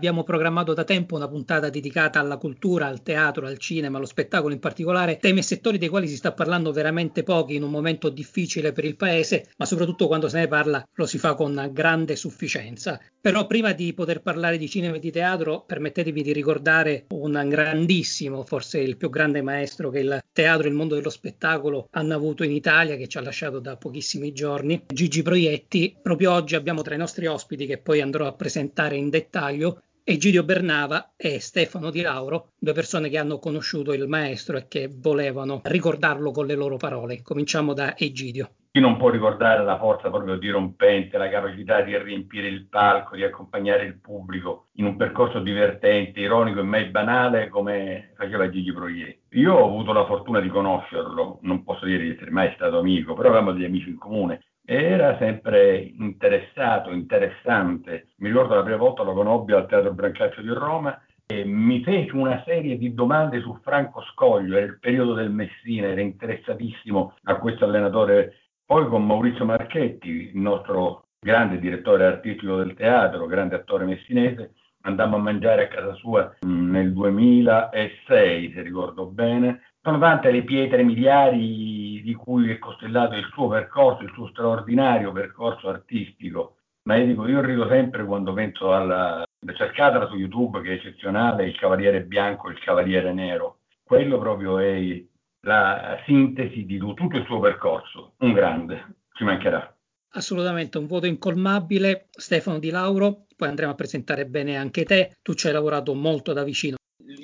Abbiamo programmato da tempo una puntata dedicata alla cultura, al teatro, al cinema, allo spettacolo in particolare, temi e settori dei quali si sta parlando veramente pochi in un momento difficile per il paese, ma soprattutto quando se ne parla lo si fa con grande sufficienza. Però prima di poter parlare di cinema e di teatro, permettetemi di ricordare un grandissimo, forse il più grande maestro che il teatro e il mondo dello spettacolo hanno avuto in Italia, che ci ha lasciato da pochissimi giorni, Gigi Proietti. Proprio oggi abbiamo tra i nostri ospiti, che poi andrò a presentare in dettaglio, Egidio Bernava e Stefano Di Lauro, due persone che hanno conosciuto il maestro e che volevano ricordarlo con le loro parole. Cominciamo da Egidio. Chi non può ricordare la forza proprio dirompente, la capacità di riempire il palco, di accompagnare il pubblico in un percorso divertente, ironico e mai banale come faceva Gigi Proietti. Io ho avuto la fortuna di conoscerlo, non posso dire di essere mai stato amico, però avevamo degli amici in comune era sempre interessato, interessante. Mi ricordo la prima volta lo conobbi al Teatro Brancaccio di Roma e mi fece una serie di domande su Franco Scoglio, era il periodo del Messina, era interessatissimo a questo allenatore. Poi con Maurizio Marchetti, il nostro grande direttore artistico del teatro, grande attore messinese, andammo a mangiare a casa sua nel 2006, se ricordo bene. Sono tante le pietre miliari di cui è costellato il suo percorso, il suo straordinario percorso artistico. Ma io dico, io rido sempre quando penso alla... cercatela su YouTube che è eccezionale, il Cavaliere Bianco e il Cavaliere Nero. Quello proprio è la sintesi di tutto il suo percorso. Un grande, ci mancherà. Assolutamente, un voto incolmabile. Stefano Di Lauro, poi andremo a presentare bene anche te. Tu ci hai lavorato molto da vicino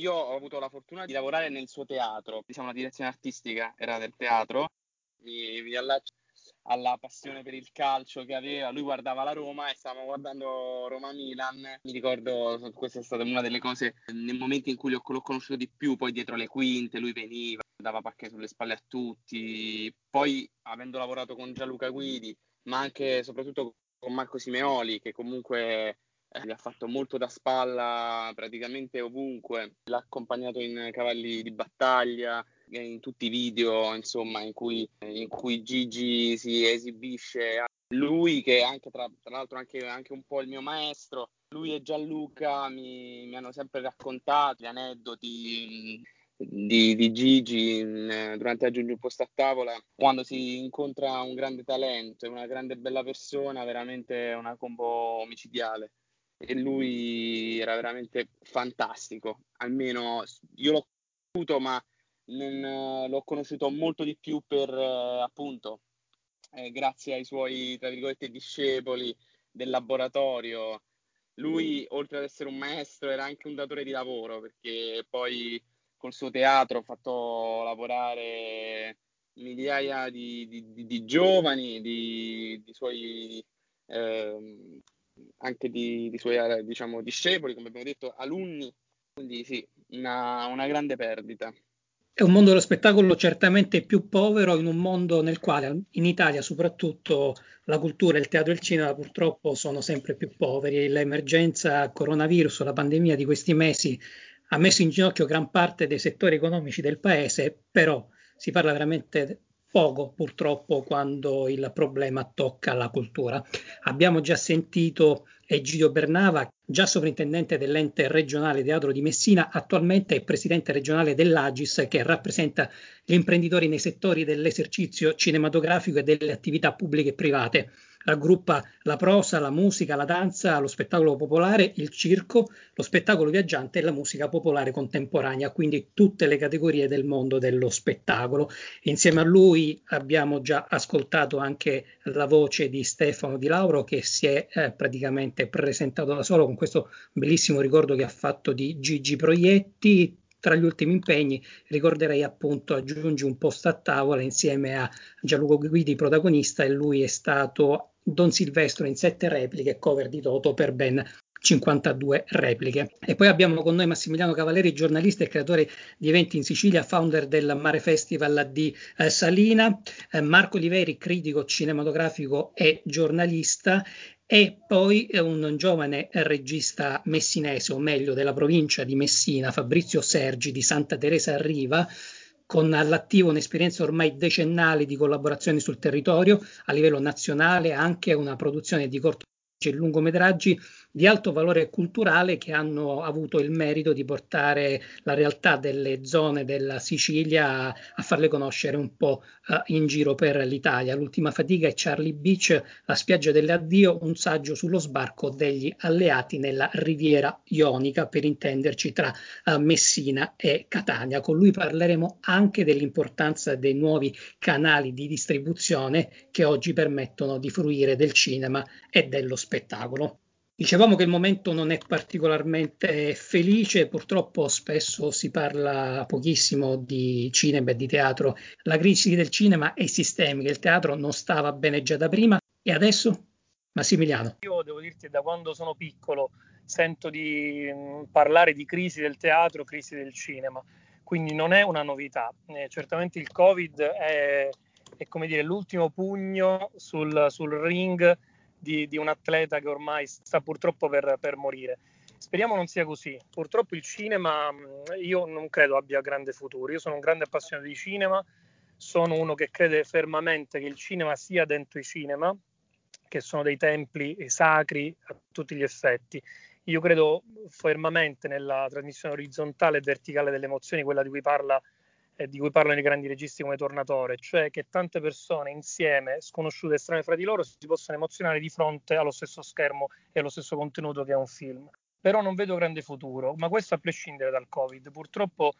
io ho avuto la fortuna di lavorare nel suo teatro, diciamo la direzione artistica era del teatro, mi, mi allaccio alla passione per il calcio che aveva, lui guardava la Roma e stavamo guardando Roma-Milan, mi ricordo, questa è stata una delle cose, nel momento in cui l'ho, conosciuto di più, poi dietro le quinte, lui veniva, dava pacche sulle spalle a tutti, poi avendo lavorato con Gianluca Guidi, ma anche e soprattutto con Marco Simeoli, che comunque gli ha fatto molto da spalla praticamente ovunque, l'ha accompagnato in cavalli di battaglia, in tutti i video insomma, in, cui, in cui Gigi si esibisce. Lui che è anche tra, tra l'altro anche, anche, un po' il mio maestro, lui e Gianluca mi, mi hanno sempre raccontato gli aneddoti di, di, Gigi durante Aggiungi un posto a tavola, quando si incontra un grande talento una grande bella persona, veramente è una combo omicidiale e lui era veramente fantastico. Almeno io l'ho conosciuto, ma non, l'ho conosciuto molto di più per appunto eh, grazie ai suoi tra virgolette discepoli del laboratorio. Lui, oltre ad essere un maestro, era anche un datore di lavoro perché poi col suo teatro ha fatto lavorare migliaia di, di, di giovani, di, di suoi eh, anche di, di suoi diciamo, discepoli, come abbiamo detto, alunni, quindi sì, una, una grande perdita. È un mondo dello spettacolo certamente più povero in un mondo nel quale in Italia soprattutto la cultura, il teatro e il cinema purtroppo sono sempre più poveri. L'emergenza coronavirus, la pandemia di questi mesi ha messo in ginocchio gran parte dei settori economici del paese, però si parla veramente poco purtroppo quando il problema tocca la cultura. Abbiamo già sentito Egidio Bernava, già sovrintendente dell'ente regionale teatro di Messina, attualmente è presidente regionale dell'Agis che rappresenta gli imprenditori nei settori dell'esercizio cinematografico e delle attività pubbliche e private raggruppa la prosa, la musica, la danza, lo spettacolo popolare, il circo, lo spettacolo viaggiante e la musica popolare contemporanea, quindi tutte le categorie del mondo dello spettacolo. Insieme a lui abbiamo già ascoltato anche la voce di Stefano Di Lauro che si è eh, praticamente presentato da solo con questo bellissimo ricordo che ha fatto di Gigi Proietti, tra gli ultimi impegni ricorderei appunto aggiungi un posto a tavola insieme a Gianluca Guidi protagonista e lui è stato Don Silvestro in sette repliche, cover di Toto per ben 52 repliche. E poi abbiamo con noi Massimiliano Cavaleri, giornalista e creatore di eventi in Sicilia, founder del Mare Festival di eh, Salina, eh, Marco Liveri, critico cinematografico e giornalista, e poi un giovane regista messinese, o meglio della provincia di Messina, Fabrizio Sergi di Santa Teresa Riva, con all'attivo un'esperienza ormai decennale di collaborazioni sul territorio a livello nazionale, anche una produzione di corto lungometraggi di alto valore culturale che hanno avuto il merito di portare la realtà delle zone della Sicilia a, farle conoscere un po' uh, in giro per l'Italia. L'ultima fatica è Charlie Beach, la spiaggia dell'addio, un saggio sullo sbarco degli alleati nella riviera ionica, per intenderci tra uh, Messina e Catania. Con lui parleremo anche dell'importanza dei nuovi canali di distribuzione che oggi permettono di fruire del cinema e dello spettacolo. Dicevamo che il momento non è particolarmente felice, purtroppo spesso si parla pochissimo di cinema e di teatro. La crisi del cinema è sistemica, il teatro non stava bene già da prima e adesso? Massimiliano. Io devo dirti da quando sono piccolo sento di mm, parlare di crisi del teatro, crisi del cinema, quindi non è una novità. Eh, certamente il Covid è, è, dire l'ultimo pugno sul, sul ring di, di un atleta che ormai sta purtroppo per, per morire. Speriamo non sia così. Purtroppo il cinema io non credo abbia grande futuro. Io sono un grande appassionato di cinema, sono uno che crede fermamente che il cinema sia dentro i cinema, che sono dei templi sacri a tutti gli effetti. Io credo fermamente nella trasmissione orizzontale e verticale delle emozioni, quella di cui parla eh, di cui parlano i grandi registi come Tornatore, cioè che tante persone insieme, sconosciute e strane fra di loro, si possono emozionare di fronte allo stesso schermo e allo stesso contenuto che è un film. Però non vedo grande futuro, ma questo a prescindere dal Covid. Purtroppo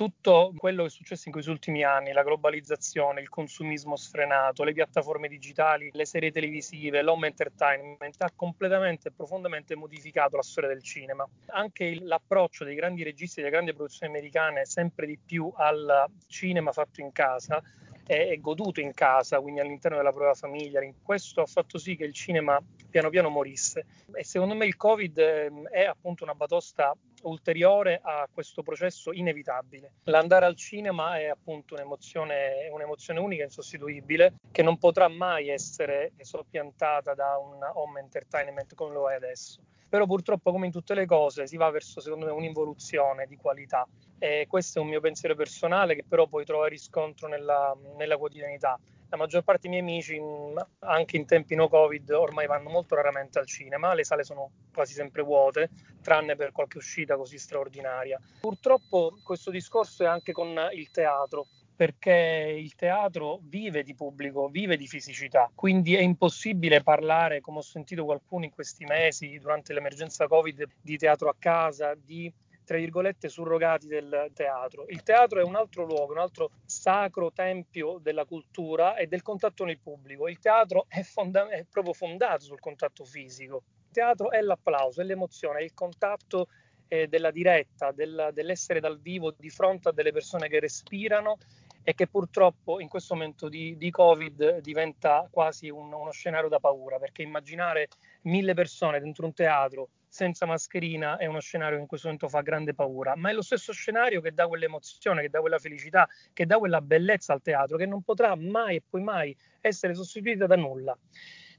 tutto quello che è successo in questi ultimi anni, la globalizzazione, il consumismo sfrenato, le piattaforme digitali, le serie televisive, l'home entertainment, ha completamente e profondamente modificato la storia del cinema. Anche l'approccio dei grandi registi e delle grandi produzioni americane sempre di più al cinema fatto in casa è, goduto in casa, quindi all'interno della propria famiglia. Questo ha fatto sì che il cinema piano piano morisse. E secondo me il Covid ehm, è appunto una batosta ulteriore a questo processo inevitabile. L'andare al cinema è appunto un'emozione, un'emozione unica, insostituibile, che non potrà mai essere soppiantata da un home entertainment come lo è adesso. Però purtroppo, come in tutte le cose, si va verso, secondo me, un'involuzione di qualità. E questo è un mio pensiero personale che però poi trova riscontro nella, nella quotidianità la maggior parte dei miei amici, anche in tempi no Covid, ormai vanno molto raramente al cinema, le sale sono quasi sempre vuote, tranne per qualche uscita così straordinaria. Purtroppo questo discorso è anche con il teatro, perché il teatro vive di pubblico, vive di fisicità, quindi è impossibile parlare, come ho sentito qualcuno in questi mesi, durante l'emergenza Covid, di teatro a casa, di tra virgolette, surrogati del teatro. Il teatro è un altro luogo, un altro sacro tempio della cultura e del contatto con il pubblico. Il teatro è, fonda- è proprio fondato sul contatto fisico. Il teatro è l'applauso, è l'emozione, è il contatto eh, della diretta, del, dell'essere dal vivo di fronte a delle persone che respirano e che purtroppo in questo momento di, di Covid diventa quasi un, uno scenario da paura, perché immaginare mille persone dentro un teatro senza mascherina è uno scenario che in questo momento fa grande paura, ma è lo stesso scenario che dà quell'emozione, che dà quella felicità, che dà quella bellezza al teatro, che non potrà mai e poi mai essere sostituita da nulla.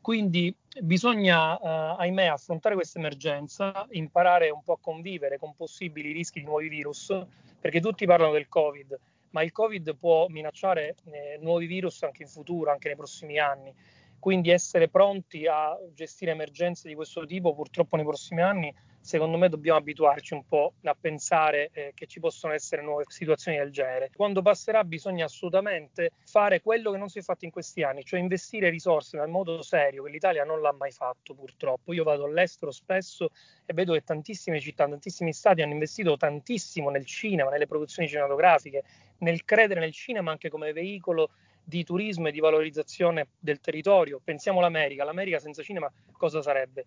Quindi bisogna, eh, ahimè, affrontare questa emergenza, imparare un po' a convivere con possibili rischi di nuovi virus, perché tutti parlano del Covid, ma il Covid può minacciare eh, nuovi virus anche in futuro, anche nei prossimi anni. Quindi essere pronti a gestire emergenze di questo tipo purtroppo nei prossimi anni, secondo me dobbiamo abituarci un po' a pensare eh, che ci possono essere nuove situazioni del genere. Quando passerà bisogna assolutamente fare quello che non si è fatto in questi anni, cioè investire risorse nel modo serio che l'Italia non l'ha mai fatto purtroppo. Io vado all'estero spesso e vedo che tantissime città, tantissimi stati hanno investito tantissimo nel cinema, nelle produzioni cinematografiche, nel credere nel cinema anche come veicolo di turismo e di valorizzazione del territorio. Pensiamo all'America, l'America senza cinema cosa sarebbe?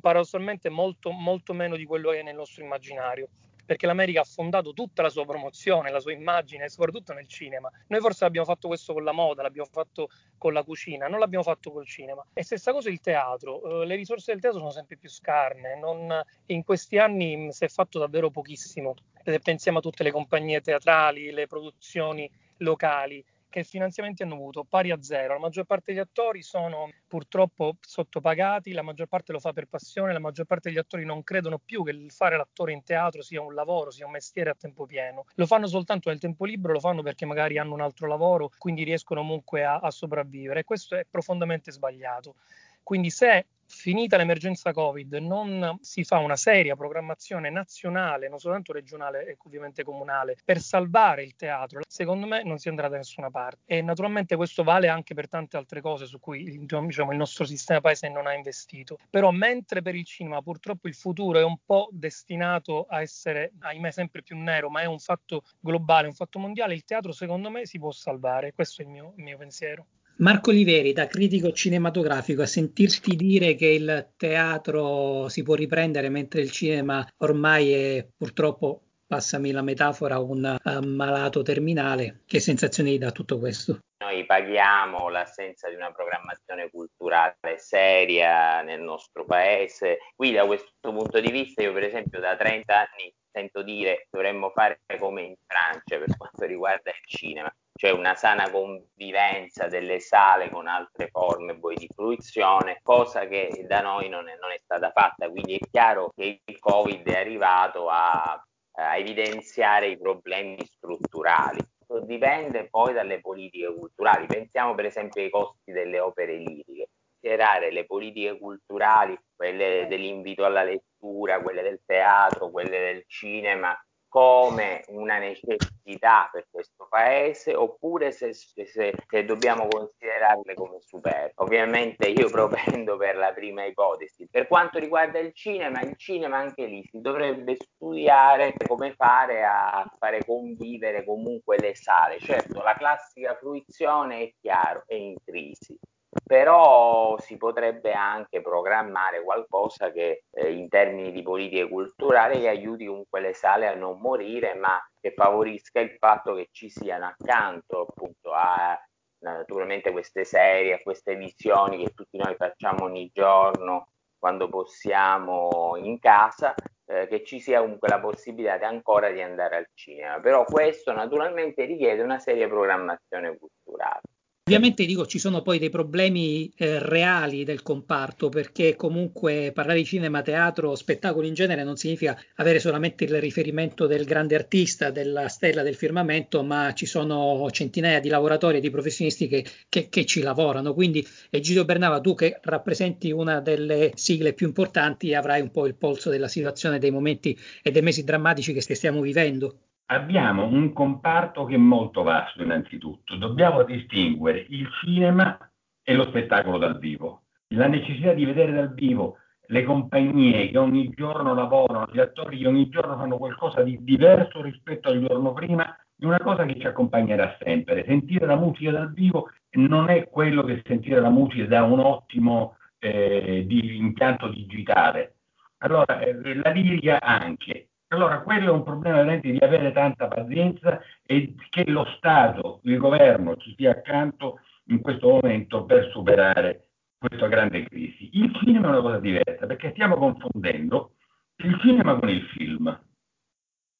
Paradossalmente molto, molto meno di quello che è nel nostro immaginario perché l'America ha fondato tutta la sua promozione, la sua immagine, soprattutto nel cinema. Noi forse abbiamo fatto questo con la moda, l'abbiamo fatto con la cucina, non l'abbiamo fatto col cinema. E stessa cosa il teatro, eh, le risorse del teatro sono sempre più scarne, non, in questi anni si è fatto davvero pochissimo. Se pensiamo a tutte le compagnie teatrali, le produzioni locali, che finanziamenti hanno avuto pari a zero. La maggior parte degli attori sono purtroppo sottopagati, la maggior parte lo fa per passione, la maggior parte degli attori non credono più che fare l'attore in teatro sia un lavoro, sia un mestiere a tempo pieno. Lo fanno soltanto nel tempo libero, lo fanno perché magari hanno un altro lavoro, quindi riescono comunque a, a sopravvivere. E questo è profondamente sbagliato. Quindi se finita l'emergenza Covid non si fa una seria programmazione nazionale, non soltanto regionale e ovviamente comunale, per salvare il teatro, secondo me non si andrà da nessuna parte. E naturalmente questo vale anche per tante altre cose su cui diciamo, il nostro sistema paese non ha investito. Però mentre per il cinema purtroppo il futuro è un po' destinato a essere, ahimè, sempre più nero, ma è un fatto globale, un fatto mondiale, il teatro secondo me si può salvare. Questo è il mio, il mio pensiero. Marco Oliveri, da critico cinematografico, a sentirti dire che il teatro si può riprendere mentre il cinema ormai è purtroppo, passami la metafora, un uh, malato terminale, che sensazioni dà tutto questo? Noi paghiamo l'assenza di una programmazione culturale seria nel nostro paese. Qui da questo punto di vista io per esempio da 30 anni sento dire dovremmo fare come in Francia per quanto riguarda il cinema cioè una sana convivenza delle sale con altre forme poi di fruizione, cosa che da noi non è, non è stata fatta. Quindi è chiaro che il Covid è arrivato a, a evidenziare i problemi strutturali. Dipende poi dalle politiche culturali. Pensiamo per esempio ai costi delle opere liriche. Considerare le politiche culturali, quelle dell'invito alla lettura, quelle del teatro, quelle del cinema, come una necessità per questo paese oppure se, se, se, dobbiamo considerarle come superflue. Ovviamente io propendo per la prima ipotesi. Per quanto riguarda il cinema, il cinema anche lì si dovrebbe studiare come fare a fare convivere comunque le sale. Certo, la classica fruizione è chiaro, è in crisi però si potrebbe anche programmare qualcosa che eh, in termini di politiche culturali che aiuti comunque le sale a non morire, ma che favorisca il fatto che ci siano accanto appunto a naturalmente queste serie, a queste visioni che tutti noi facciamo ogni giorno quando possiamo in casa, eh, che ci sia comunque la possibilità ancora di andare al cinema. Però questo naturalmente richiede una seria programmazione culturale. Ovviamente dico ci sono poi dei problemi eh, reali del comparto perché comunque parlare di cinema, teatro, spettacolo in genere non significa avere solamente il riferimento del grande artista, della stella del firmamento, ma ci sono centinaia di lavoratori e di professionisti che, che, che ci lavorano. Quindi Egidio Bernava, tu che rappresenti una delle sigle più importanti, avrai un po' il polso della situazione, dei momenti e dei mesi drammatici che stiamo vivendo. Abbiamo un comparto che è molto vasto innanzitutto. Dobbiamo distinguere il cinema e lo spettacolo dal vivo. La necessità di vedere dal vivo le compagnie che ogni giorno lavorano, gli attori che ogni giorno fanno qualcosa di diverso rispetto al giorno prima, è una cosa che ci accompagnerà sempre. Sentire la musica dal vivo non è quello che sentire la musica da un ottimo eh, di impianto digitale. Allora, eh, la lirica anche. Allora, quello è un problema veramente di avere tanta pazienza e che lo Stato, il governo ci sia accanto in questo momento per superare questa grande crisi. Il cinema è una cosa diversa perché stiamo confondendo il cinema con il film.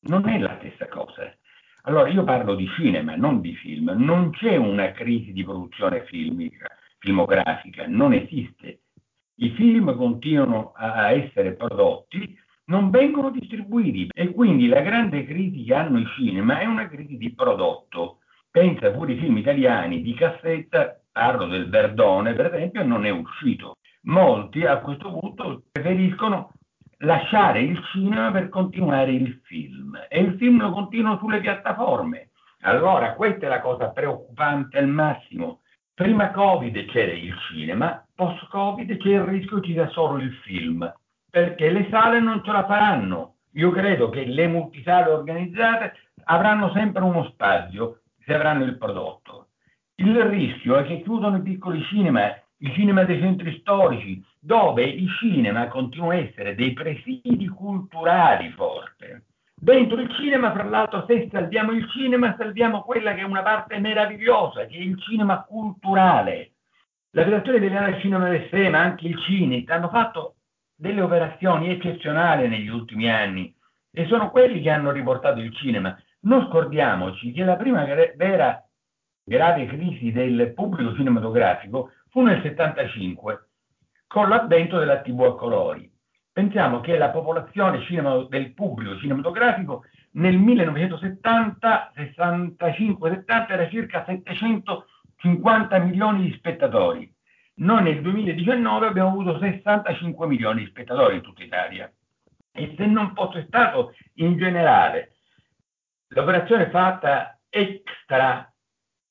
Non è la stessa cosa. Allora, io parlo di cinema, non di film. Non c'è una crisi di produzione filmica, filmografica, non esiste. I film continuano a essere prodotti non vengono distribuiti e quindi la grande crisi che hanno i cinema è una crisi di prodotto. Pensa pure ai film italiani di cassetta, parlo del Verdone per esempio, non è uscito. Molti a questo punto preferiscono lasciare il cinema per continuare il film e il film lo continuano sulle piattaforme. Allora questa è la cosa preoccupante al massimo. Prima Covid c'era il cinema, post Covid c'è il rischio che ci sia solo il film perché le sale non ce la faranno. Io credo che le multisale organizzate avranno sempre uno spazio se avranno il prodotto. Il rischio è che chiudono i piccoli cinema, i cinema dei centri storici, dove il cinema continua a essere dei presidi culturali forti. Dentro il cinema, fra l'altro, se salviamo il cinema, salviamo quella che è una parte meravigliosa, che è il cinema culturale. La Federazione Italiana del Cinema del ma anche il CINIT, hanno fatto delle operazioni eccezionali negli ultimi anni e sono quelli che hanno riportato il cinema. Non scordiamoci che la prima vera grave crisi del pubblico cinematografico fu nel 75 con l'avvento della TV a colori. Pensiamo che la popolazione cinema, del pubblico cinematografico nel 1970, 65-70 era circa 750 milioni di spettatori noi nel 2019 abbiamo avuto 65 milioni di spettatori in tutta Italia. E se non fosse stato in generale l'operazione fatta extra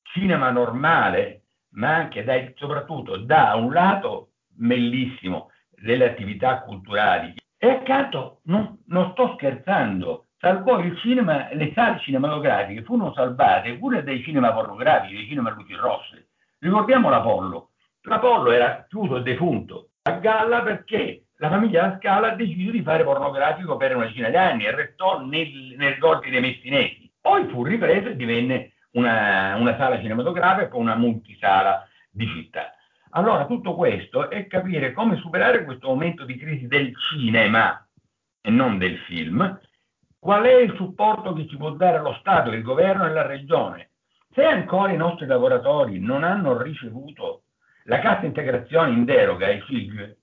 cinema normale, ma anche dai, soprattutto da un lato bellissimo delle attività culturali e accanto non, non sto scherzando salvò il cinema, le sale cinematografiche furono salvate pure dai cinema pornografici, dai cinema luci rosse. Ricordiamo l'Apollo. L'Apollo era chiuso e defunto a galla perché la famiglia La Scala ha deciso di fare pornografico per una decina di anni e restò nel, nel gorgi dei messinesi. Poi fu ripreso e divenne una, una sala cinematografica e poi una multisala di città. Allora, tutto questo è capire come superare questo momento di crisi del cinema e non del film, qual è il supporto che ci può dare lo Stato, il governo e la regione. Se ancora i nostri lavoratori non hanno ricevuto la cassa integrazione in deroga ai CIG,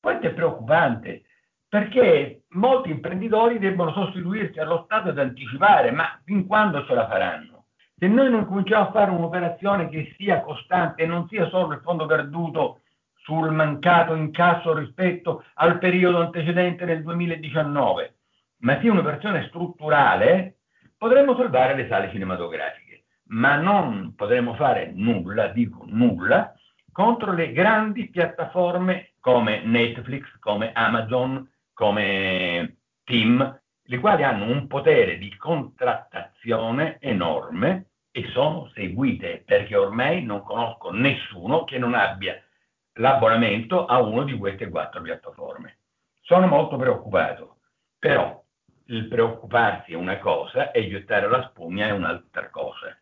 questo è preoccupante perché molti imprenditori debbono sostituirsi allo Stato ed anticipare, ma fin quando ce la faranno? Se noi non cominciamo a fare un'operazione che sia costante e non sia solo il fondo perduto sul mancato incasso rispetto al periodo antecedente del 2019, ma sia un'operazione strutturale, potremmo salvare le sale cinematografiche, ma non potremo fare nulla, dico nulla, contro le grandi piattaforme come Netflix, come Amazon, come Team, le quali hanno un potere di contrattazione enorme e sono seguite perché ormai non conosco nessuno che non abbia l'abbonamento a una di queste quattro piattaforme. Sono molto preoccupato, però il preoccuparsi è una cosa e gettare la spugna è un'altra cosa.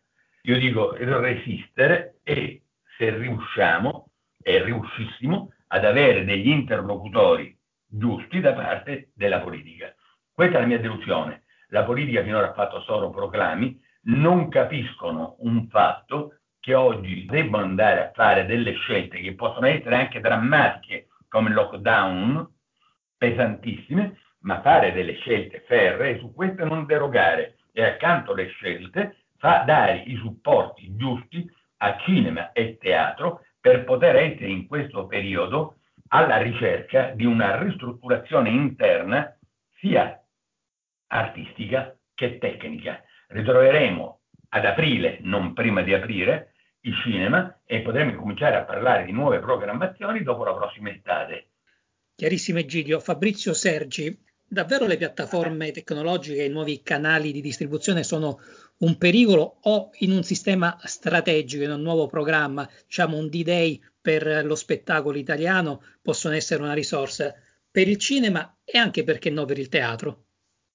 Io dico resistere e se riusciamo e riuscissimo ad avere degli interlocutori giusti da parte della politica. Questa è la mia delusione. La politica finora ha fatto solo proclami, non capiscono un fatto che oggi debbono andare a fare delle scelte che possono essere anche drammatiche come il lockdown, pesantissime, ma fare delle scelte ferree su queste non derogare e accanto alle scelte fa dare i supporti giusti a cinema e teatro per poter essere in questo periodo alla ricerca di una ristrutturazione interna sia artistica che tecnica. Ritroveremo ad aprile, non prima di aprire, il cinema e potremo cominciare a parlare di nuove programmazioni dopo la prossima estate. Chiarissimo Egidio. Fabrizio Sergi, davvero le piattaforme tecnologiche e i nuovi canali di distribuzione sono un pericolo o in un sistema strategico, in un nuovo programma, diciamo un D-Day per lo spettacolo italiano, possono essere una risorsa per il cinema e anche perché no per il teatro?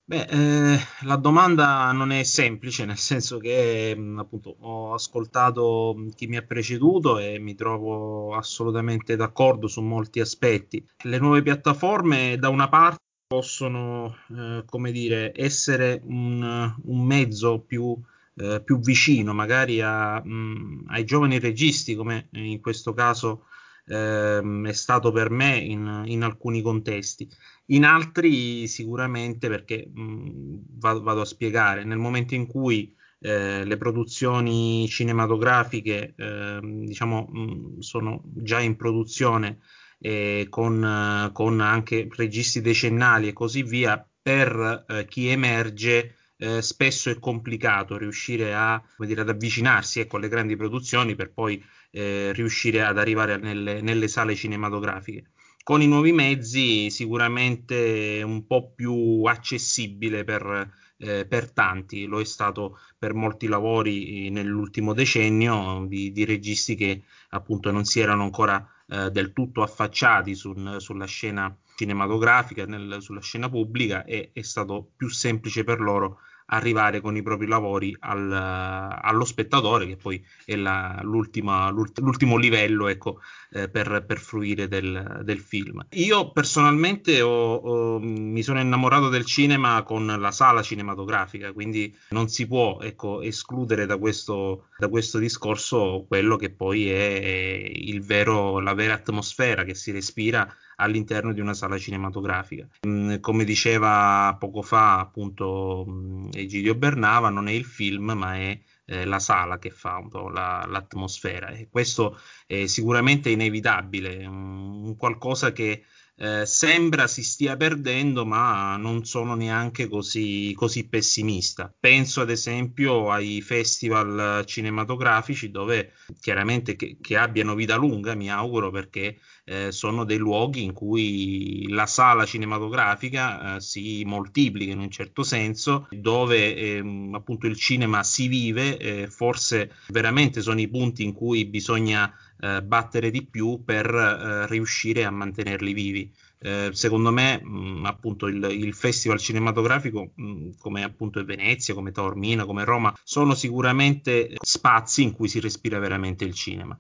Beh, eh, la domanda non è semplice, nel senso che mh, appunto ho ascoltato chi mi ha preceduto e mi trovo assolutamente d'accordo su molti aspetti. Le nuove piattaforme da una parte possono, eh, come dire, essere un, un mezzo più, eh, più, vicino magari a, mh, ai giovani registi, come in questo caso eh, è stato per me in, in, alcuni contesti. In altri sicuramente perché mh, vado, vado, a spiegare, nel momento in cui eh, le produzioni cinematografiche eh, diciamo, mh, sono già in produzione eh, con, con, anche registi decennali e così via, per eh, chi emerge eh, spesso è complicato riuscire a, dire, ad avvicinarsi ecco, alle grandi produzioni per poi eh, riuscire ad arrivare nelle, nelle sale cinematografiche. Con i nuovi mezzi sicuramente un po' più accessibile per, eh, per tanti, lo è stato per molti lavori nell'ultimo decennio di, di registi che appunto non si erano ancora eh, del tutto affacciati sul, sulla scena cinematografica, nel, sulla scena pubblica e è stato più semplice per loro arrivare con i propri lavori al, allo spettatore, che poi è la, l'ultimo livello ecco, eh, per, per, fruire del, del, film. Io personalmente ho, ho, mi sono innamorato del cinema con la sala cinematografica, quindi non si può ecco, escludere da questo, da questo, discorso quello che poi è, vero, la vera atmosfera che si respira all'interno di una sala cinematografica. Mm, come diceva poco fa appunto mm, Egidio Bernava, non è il film, ma è eh, la sala che fa un po' la, l'atmosfera e questo è sicuramente inevitabile, un qualcosa che eh, sembra si stia perdendo, ma non sono neanche così, così pessimista. Penso ad esempio ai festival cinematografici dove chiaramente che, che abbiano vita lunga, mi auguro, perché eh, sono dei luoghi in cui la sala cinematografica eh, si moltiplica in un certo senso, dove ehm, appunto il cinema si vive, eh, forse veramente sono i punti in cui bisogna eh, battere di più per eh, riuscire a mantenerli vivi. Eh, secondo me, mh, appunto, il, il, festival cinematografico, mh, come appunto Venezia, come Taormina, come Roma, sono sicuramente spazi in cui si respira veramente il cinema.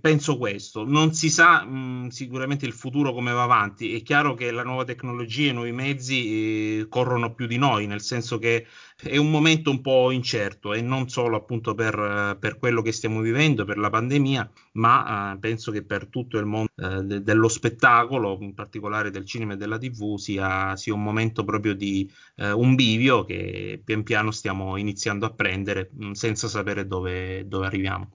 Penso questo, non si sa mh, sicuramente il futuro come va avanti, è chiaro che la nuova tecnologia e i nuovi mezzi eh, corrono più di noi, nel senso che è un momento un po' incerto e non solo appunto per, per quello che stiamo vivendo, per la pandemia, ma eh, penso che per tutto il mondo eh, de- dello spettacolo, in particolare del cinema e della tv, sia, sia un momento proprio di eh, un bivio che pian piano stiamo iniziando a prendere mh, senza sapere dove, dove arriviamo.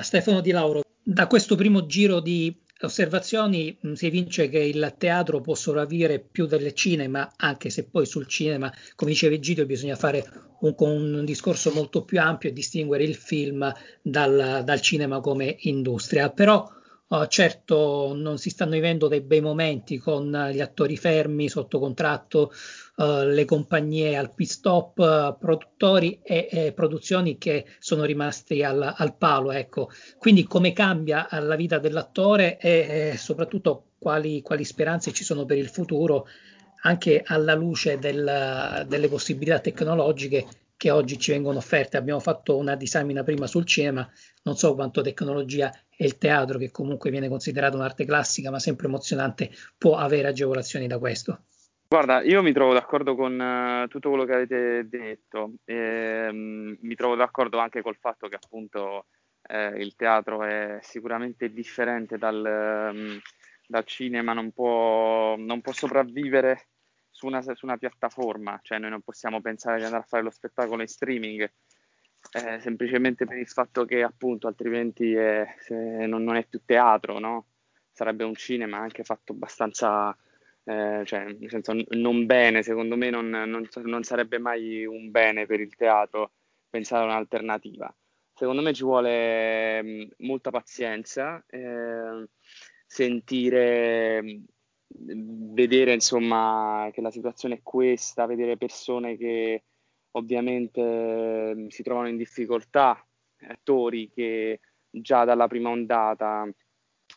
Stefano Di Lauro, da questo primo giro di osservazioni mh, si evince che il teatro può sopravvivere più del cinema, anche se poi sul cinema, come diceva Egidio, bisogna fare un, un, discorso molto più ampio e distinguere il film dal, dal cinema come industria. Però Uh, certo non si stanno vivendo dei bei momenti con gli attori fermi sotto contratto, uh, le compagnie al pit stop, uh, produttori e, e, produzioni che sono rimasti al, al, palo. Ecco. Quindi come cambia la vita dell'attore e, e soprattutto quali, quali, speranze ci sono per il futuro anche alla luce del, delle possibilità tecnologiche che oggi ci vengono offerte. Abbiamo fatto una disamina prima sul cinema, non so quanto tecnologia e il teatro, che comunque viene considerato un'arte classica ma sempre emozionante, può avere agevolazioni da questo. Guarda, io mi trovo d'accordo con uh, tutto quello che avete detto, e, um, mi trovo d'accordo anche col fatto che appunto eh, il teatro è sicuramente differente dal, um, dal cinema, non può, non può sopravvivere su una, su una, piattaforma, cioè noi non possiamo pensare di andare a fare lo spettacolo in streaming, eh, semplicemente per il fatto che appunto altrimenti è, non, non, è più teatro, no? sarebbe un cinema anche fatto abbastanza eh, cioè, nel senso, non bene, secondo me non, non, non, sarebbe mai un bene per il teatro pensare a un'alternativa. Secondo me ci vuole mh, molta pazienza, eh, sentire, vedere insomma che la situazione è questa, vedere persone che ovviamente mh, si trovano in difficoltà, attori che già dalla prima ondata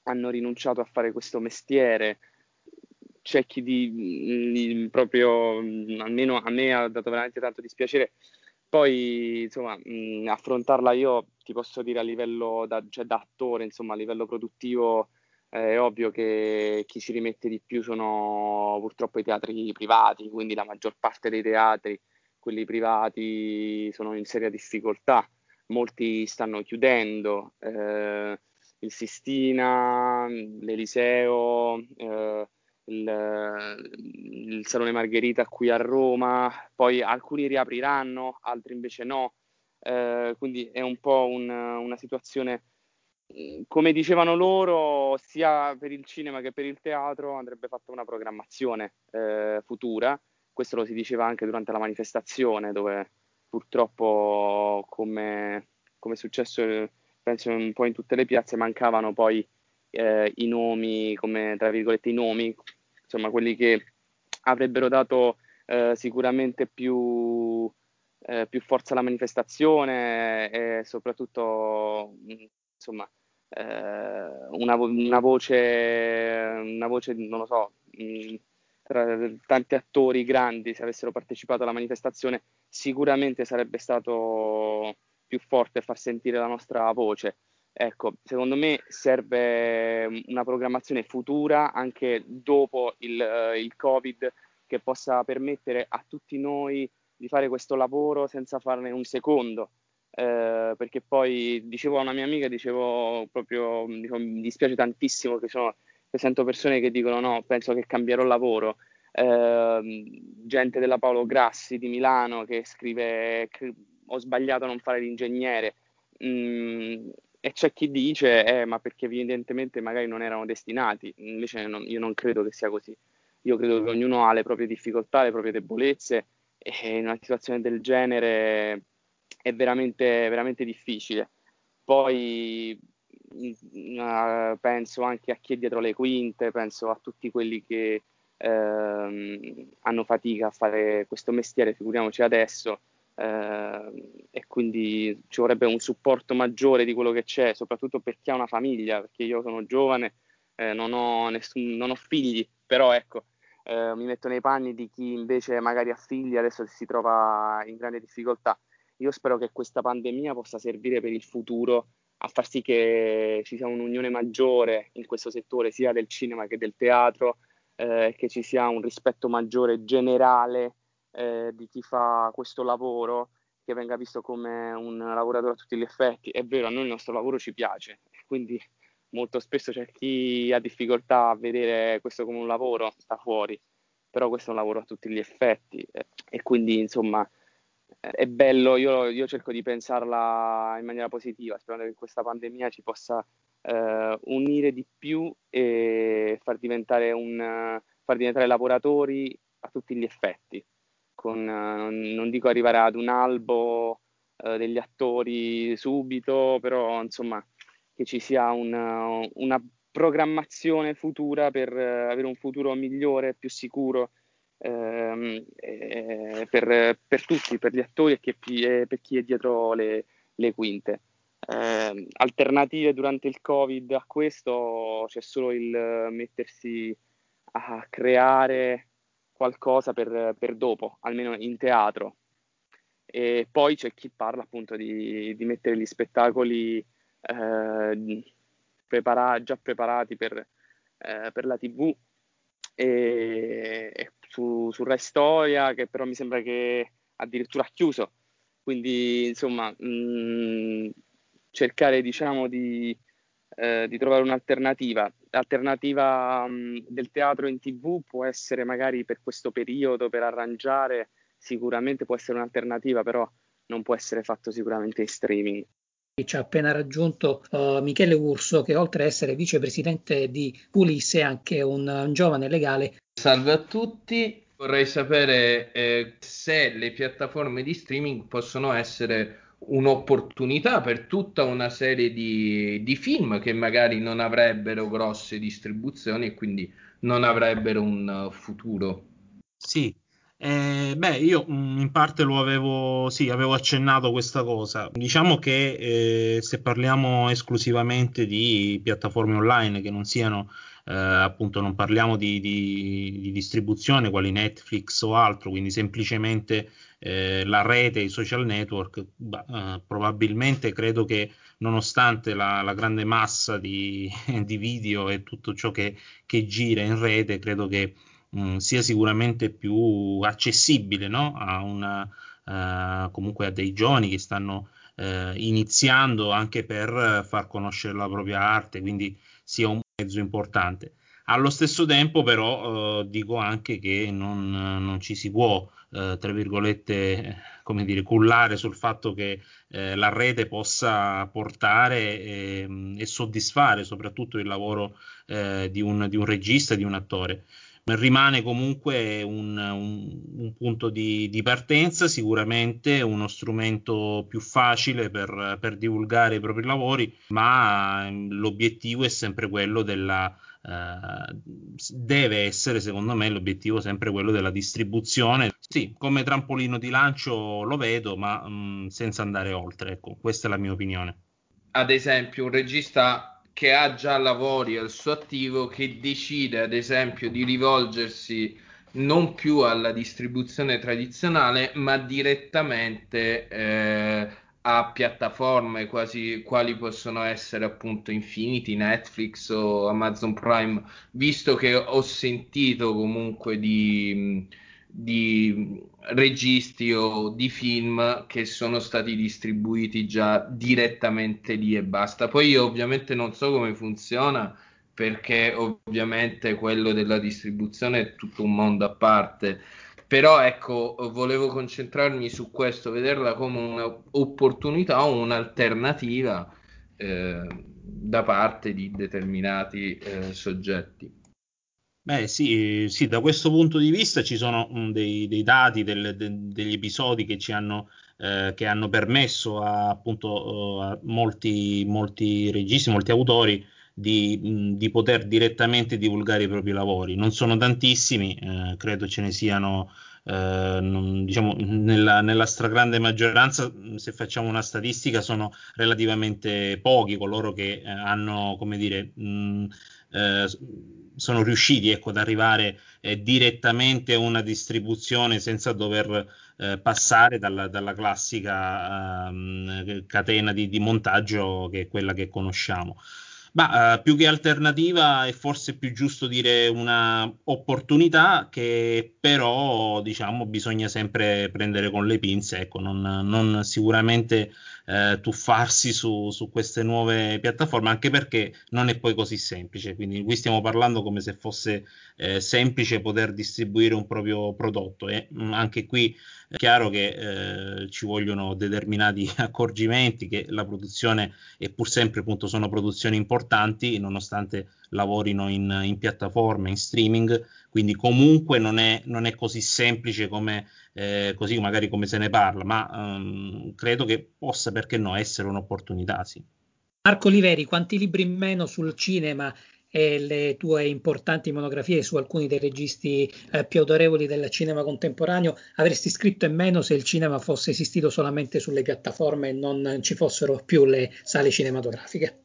hanno rinunciato a fare questo mestiere, c'è chi di, di, proprio, almeno a me ha dato veramente tanto dispiacere. Poi, insomma, mh, affrontarla io ti posso dire a livello da, cioè, da attore, insomma, a livello produttivo eh, è ovvio che chi ci rimette di più sono purtroppo i teatri privati, quindi la maggior parte dei teatri, quelli privati, sono in seria difficoltà. Molti stanno chiudendo, eh, il Sistina, l'Eliseo, eh, il, il, Salone Margherita qui a Roma, poi alcuni riapriranno, altri invece no, eh, quindi è un po' un, una situazione, mm, come dicevano loro, sia per il cinema che per il teatro andrebbe fatta una programmazione eh, futura, questo lo si diceva anche durante la manifestazione dove purtroppo come, come è successo penso un po' in tutte le piazze mancavano poi eh, i nomi, come tra virgolette i nomi, insomma quelli che avrebbero dato eh, sicuramente più, eh, più, forza alla manifestazione e soprattutto insomma eh, una, una, voce, una voce, non lo so, mh, tra tanti attori grandi se avessero partecipato alla manifestazione sicuramente sarebbe stato più forte far sentire la nostra voce. Ecco, secondo me serve mm, una programmazione futura anche dopo il, uh, il, Covid che possa permettere a tutti noi di fare questo lavoro senza farne un secondo. Eh, perché poi dicevo a una mia amica, dicevo proprio, dico, mi dispiace tantissimo che, sono, che sento persone che dicono no, penso che cambierò lavoro. Eh, gente della Paolo Grassi di Milano che scrive ho sbagliato a non fare l'ingegnere. Mm, e c'è chi dice, eh, ma perché evidentemente magari non erano destinati, invece non, io non credo che sia così. Io credo che ognuno ha le proprie difficoltà, le proprie debolezze e in una situazione del genere è veramente, veramente difficile. Poi uh, penso anche a chi è dietro le quinte, penso a tutti quelli che uh, hanno fatica a fare questo mestiere, figuriamoci adesso, uh, e quindi ci vorrebbe un supporto maggiore di quello che c'è, soprattutto per chi ha una famiglia, perché io sono giovane, eh, non ho, nessun, non ho figli, però ecco, eh, mi metto nei panni di chi invece magari ha figli adesso si trova in grande difficoltà. Io spero che questa pandemia possa servire per il futuro a far sì che ci sia un'unione maggiore in questo settore, sia del cinema che del teatro, eh, che ci sia un rispetto maggiore generale eh, di chi fa questo lavoro, che venga visto come un lavoratore a tutti gli effetti. È vero, a noi il nostro lavoro ci piace, quindi molto spesso c'è chi ha difficoltà a vedere questo come un lavoro, sta fuori, però questo è un lavoro a tutti gli effetti eh, e quindi insomma è bello, io, io, cerco di pensarla in maniera positiva, sperando che questa pandemia ci possa eh, unire di più e far diventare, un, far diventare lavoratori a tutti gli effetti, con, eh, non dico arrivare ad un albo eh, degli attori subito, però insomma che ci sia una, una programmazione futura per avere un futuro migliore, più sicuro ehm, eh, per, per, tutti, per gli attori e, che, per chi è dietro le, le quinte. Eh, alternative durante il Covid a questo c'è solo il mettersi a creare qualcosa per, per dopo, almeno in teatro. E poi c'è chi parla appunto di, di mettere gli spettacoli eh, prepara- già preparati per, eh, per, la TV e, e su, su Rai Storia che però mi sembra che addirittura ha chiuso quindi insomma mh, mm, cercare diciamo di, eh, di, trovare un'alternativa. L'alternativa mh, mm, del teatro in tv può essere magari per questo periodo per arrangiare sicuramente può essere un'alternativa però non può essere fatto sicuramente in streaming. Ci ha appena raggiunto uh, Michele Urso, che oltre ad essere vicepresidente di Ulisse è anche un, un, giovane legale. Salve a tutti, vorrei sapere eh, se le piattaforme di streaming possono essere un'opportunità per tutta una serie di, di film che magari non avrebbero grosse distribuzioni e quindi non avrebbero un uh, futuro. Sì, eh, beh, io mm, in parte lo avevo, sì, avevo accennato questa cosa. Diciamo che eh, se parliamo esclusivamente di piattaforme online che non siano, eh, appunto, non parliamo di, di, di, distribuzione quali Netflix o altro, quindi semplicemente eh, la rete, i social network, bah, eh, probabilmente credo che nonostante la, la grande massa di, di, video e tutto ciò che, che gira in rete, credo che mh, sia sicuramente più accessibile no? a una, uh, comunque a dei giovani che stanno uh, iniziando anche per far conoscere la propria arte, quindi sia un mezzo importante. Allo stesso tempo, però, uh, dico anche che non, non ci si può, uh, tra virgolette, come dire, cullare sul fatto che uh, la rete possa portare ehm, e soddisfare soprattutto il lavoro di un, di un regista, di un attore rimane comunque un, un, un punto di, di, partenza, sicuramente uno strumento più facile per, per, divulgare i propri lavori, ma ehm, l'obiettivo è sempre quello della... Uh, deve essere secondo me l'obiettivo sempre quello della distribuzione. Sì, come trampolino di lancio lo vedo, ma mh, senza andare oltre. Ecco, questa è la mia opinione. Ad esempio, un regista che ha già lavori al suo attivo, che decide ad esempio di rivolgersi non più alla distribuzione tradizionale, ma direttamente eh, a piattaforme quasi quali possono essere appunto Infinity, Netflix o Amazon Prime, visto che ho sentito comunque di di registi o di film che sono stati distribuiti già direttamente lì e basta. Poi io ovviamente non so come funziona perché ovviamente quello della distribuzione è tutto un mondo a parte, però ecco, volevo concentrarmi su questo, vederla come un'opportunità o un'alternativa eh, da parte di determinati eh, soggetti. Beh, sì, sì, da questo punto di vista ci sono dei, dei, dati, del, de, degli episodi che ci hanno, eh, che hanno permesso a, appunto, a molti, molti registi, molti autori di, di, poter direttamente divulgare i propri lavori. Non sono tantissimi, eh, credo ce ne siano, eh, non, diciamo, nella, nella, stragrande maggioranza, se facciamo una statistica, sono relativamente pochi coloro che eh, hanno, come dire, mh, eh, sono riusciti ecco, ad arrivare eh, direttamente a una distribuzione senza dover eh, passare dalla, dalla classica ehm, catena di, di, montaggio che è quella che conosciamo. Ma uh, più che alternativa è forse più giusto dire una opportunità che però diciamo bisogna sempre prendere con le pinze, ecco, non, non sicuramente eh, tuffarsi su, su, queste nuove piattaforme, anche perché non è poi così semplice. Quindi qui stiamo parlando come se fosse eh, semplice poter distribuire un proprio prodotto e mh, mm, anche qui è chiaro che eh, ci vogliono determinati accorgimenti, che la produzione è pur sempre appunto sono produzioni importanti, nonostante lavorino in, in piattaforme, in streaming, quindi comunque non è, non è così semplice come eh, così magari come se ne parla, ma um, credo che possa, perché no, essere un'opportunità, sì. Marco Oliveri, quanti libri in meno sul cinema e le tue importanti monografie su alcuni dei registi eh, più autorevoli del cinema contemporaneo avresti scritto in meno se il cinema fosse esistito solamente sulle piattaforme e non ci fossero più le sale cinematografiche?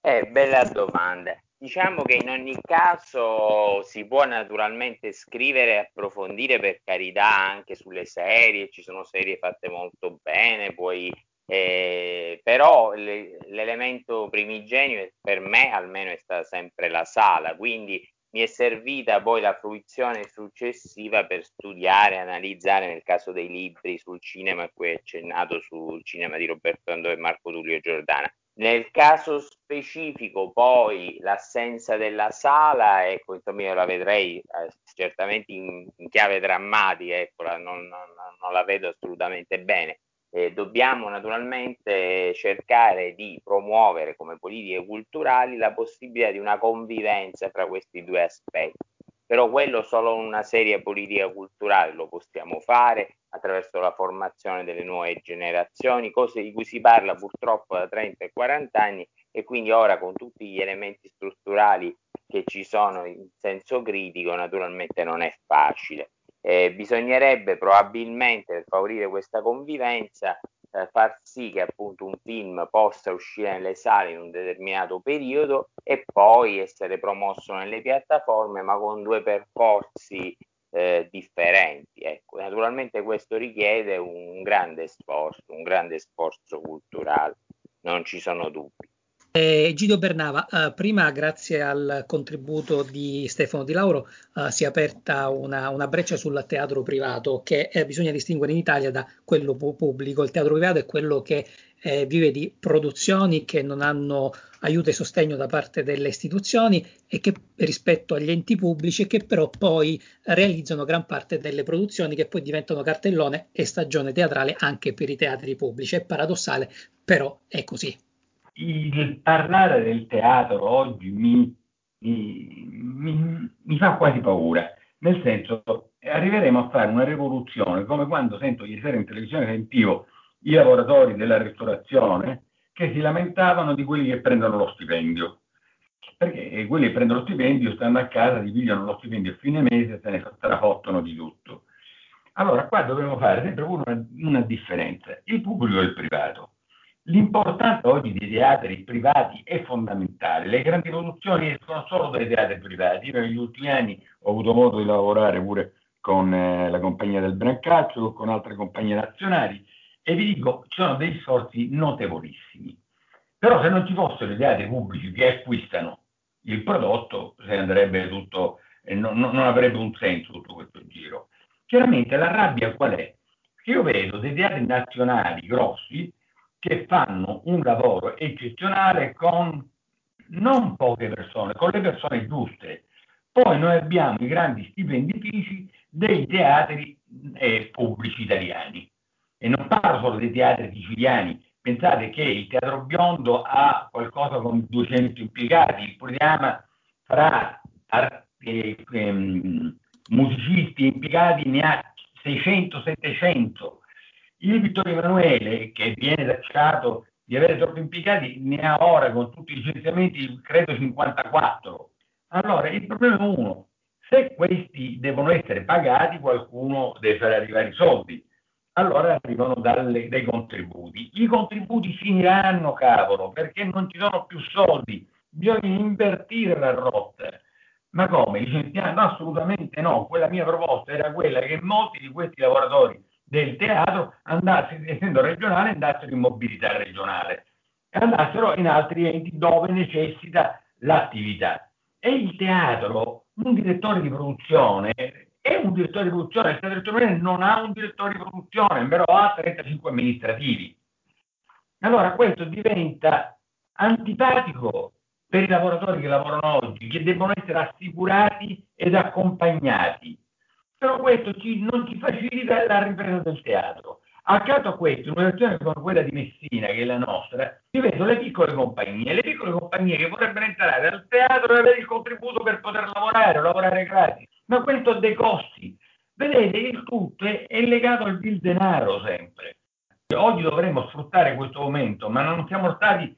Eh, bella domanda. Diciamo che in ogni caso si può naturalmente scrivere e approfondire per carità anche sulle serie, ci sono serie fatte molto bene, poi, eh, però le, l'elemento primigenio per me almeno è stata sempre la sala, quindi mi è servita poi la fruizione successiva per studiare, analizzare nel caso dei libri sul cinema a cui è accennato sul cinema di Roberto Andò e Marco Tullio Giordana nel caso specifico, poi l'assenza della sala, ecco, insomma, io la vedrei eh, certamente in, in, chiave drammatica, ecco, la, non, non, non, la vedo assolutamente bene. Eh, dobbiamo naturalmente cercare di promuovere come politiche culturali la possibilità di una convivenza tra questi due aspetti però quello solo una seria politica culturale lo possiamo fare attraverso la formazione delle nuove generazioni, cose di cui si parla purtroppo da 30 e 40 anni e quindi ora con tutti gli elementi strutturali che ci sono in senso critico naturalmente non è facile. Eh, bisognerebbe probabilmente favorire questa convivenza eh, far sì che appunto un film possa uscire nelle sale in un determinato periodo e poi essere promosso nelle piattaforme, ma con due percorsi eh, differenti. Ecco. Naturalmente questo richiede un grande sforzo, un grande sforzo culturale, non ci sono dubbi. Eh, Gido Bernava, eh, prima grazie al contributo di Stefano Di Lauro eh, si è aperta una, una, breccia sul teatro privato che eh, bisogna distinguere in Italia da quello pubblico. Il teatro privato è quello che eh, vive di produzioni che non hanno aiuto e sostegno da parte delle istituzioni e che rispetto agli enti pubblici che però poi realizzano gran parte delle produzioni che poi diventano cartellone e stagione teatrale anche per i teatri pubblici. È paradossale, però è così il parlare del teatro oggi mi, mi, mi, mi, fa quasi paura, nel senso arriveremo a fare una rivoluzione come quando sento ieri sera in televisione sentivo i lavoratori della ristorazione che si lamentavano di quelli che prendono lo stipendio. Perché quelli che prendono lo stipendio stanno a casa, pigliano lo stipendio a fine mese e se ne strafottono di tutto. Allora, qua dobbiamo fare sempre una, una differenza, il pubblico e il privato. L'importanza oggi dei teatri privati è fondamentale. Le grandi produzioni escono solo dai teatri privati. Io negli ultimi anni ho avuto modo di lavorare pure con eh, la compagnia del Brancaccio, con altre compagnie nazionali e vi dico, ci sono degli sforzi notevolissimi. Però se non ci fossero i teatri pubblici che acquistano il prodotto, se andrebbe tutto, eh, non, non avrebbe un senso tutto questo giro. Chiaramente la rabbia qual è? Che io vedo dei teatri nazionali grossi che fanno un lavoro eccezionale con non poche persone, con le persone giuste. Poi noi abbiamo i grandi stipendifici dei teatri eh, pubblici italiani. E non parlo solo dei teatri siciliani, pensate che il Teatro Biondo ha qualcosa come 200 impiegati, il Poliama fra eh, ehm, musicisti impiegati ne ha 600-700. Il Vittorio Emanuele, che viene tacciato di avere troppi impiegati, ne ha ora con tutti i licenziamenti, credo 54. Allora, il problema è uno, se questi devono essere pagati, qualcuno deve fare arrivare i soldi. Allora arrivano dalle, dai contributi. I contributi finiranno, cavolo, perché non ci sono più soldi. Bisogna invertire la rotta. Ma come? Licenziando? Assolutamente no. Quella mia proposta era quella che molti di questi lavoratori del teatro, andassero, essendo regionale, andassero in mobilità regionale, andassero in altri enti dove necessita l'attività. E il teatro, un direttore di produzione, è un direttore di produzione, il teatro regionale non ha un direttore di produzione, però ha 35 amministrativi. Allora questo diventa antipatico per i lavoratori che lavorano oggi, che devono essere assicurati ed accompagnati. Però questo ci, non ci facilita la ripresa del teatro. Accanto a questo, in una situazione come quella di Messina, che è la nostra, ci vedo le piccole compagnie, le piccole compagnie che vorrebbero entrare al teatro e avere il contributo per poter lavorare, lavorare gratis. Ma questo ha dei costi. Vedete, il tutto è, è legato al bill denaro sempre. Oggi dovremmo sfruttare questo momento, ma non siamo stati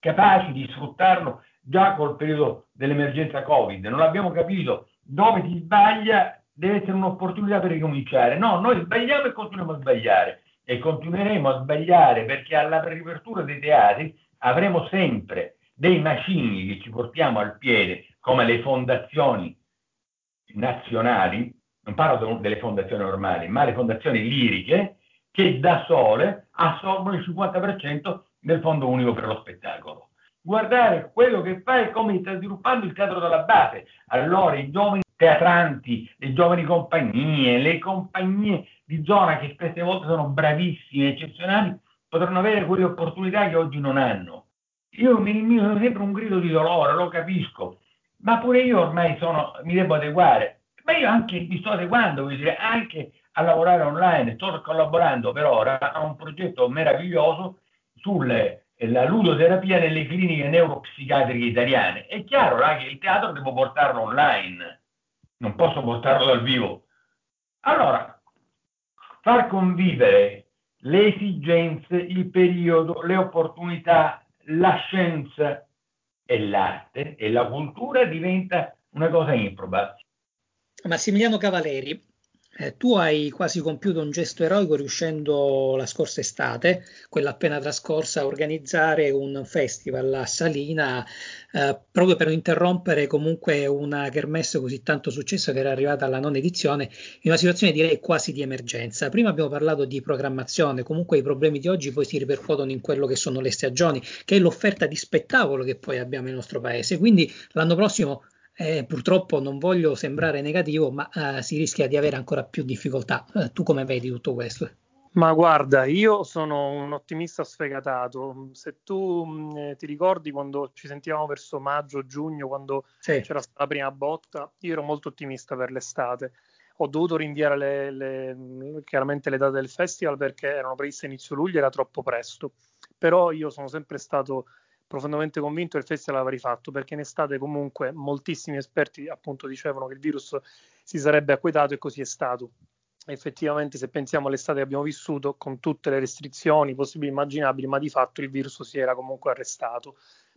capaci di sfruttarlo già col periodo dell'emergenza Covid, non abbiamo capito dove si sbaglia deve essere un'opportunità per ricominciare. No, noi sbagliamo e continuiamo a sbagliare e continueremo a sbagliare perché alla riapertura dei teatri avremo sempre dei macigni che ci portiamo al piede come le fondazioni nazionali, non parlo delle fondazioni normali, ma le fondazioni liriche che da sole assorbono il 50% del fondo unico per lo spettacolo. Guardare quello che fa e come sta sviluppando il teatro della base. Allora i giovani teatranti, le giovani compagnie, le compagnie di zona che spesse volte sono bravissime, eccezionali, potranno avere quelle opportunità che oggi non hanno. Io mi, mi sempre un grido di dolore, lo capisco, ma pure io ormai sono, mi devo adeguare. Ma io anche mi sto adeguando, vuol dire, anche a lavorare online, sto collaborando per ora a un progetto meraviglioso sulla ludoterapia nelle cliniche neuropsichiatriche italiane. È chiaro là, che il teatro devo portarlo online, non posso portarlo dal vivo. Allora, far convivere le esigenze, il periodo, le opportunità, la scienza e l'arte e la cultura diventa una cosa improba. Massimiliano Cavaleri, eh, tu hai quasi compiuto un gesto eroico riuscendo la scorsa estate, quella appena trascorsa, a organizzare un festival a Salina eh, proprio per interrompere comunque una kermesse così tanto successa che era arrivata alla nona edizione in una situazione direi quasi di emergenza. Prima abbiamo parlato di programmazione, comunque i problemi di oggi poi si ripercuotono in quello che sono le stagioni, che è l'offerta di spettacolo che poi abbiamo nel nostro paese. Quindi l'anno prossimo eh, purtroppo non voglio sembrare negativo, ma eh, si rischia di avere ancora più difficoltà. Eh, tu come vedi tutto questo? Ma guarda, io sono un ottimista sfegatato. Se tu eh, ti ricordi quando ci sentivamo verso maggio, giugno, quando sì. c'era stata la prima botta, io ero molto ottimista per l'estate. Ho dovuto rinviare le, le, chiaramente le date del festival perché erano previste inizio luglio, era troppo presto. Però io sono sempre stato profondamente convinto che il festival aveva rifatto perché in estate comunque moltissimi esperti appunto dicevano che il virus si sarebbe acquetato e così è stato. Effettivamente, se pensiamo all'estate che abbiamo vissuto con tutte le restrizioni possibili e immaginabili, ma di fatto il virus si era comunque arrestato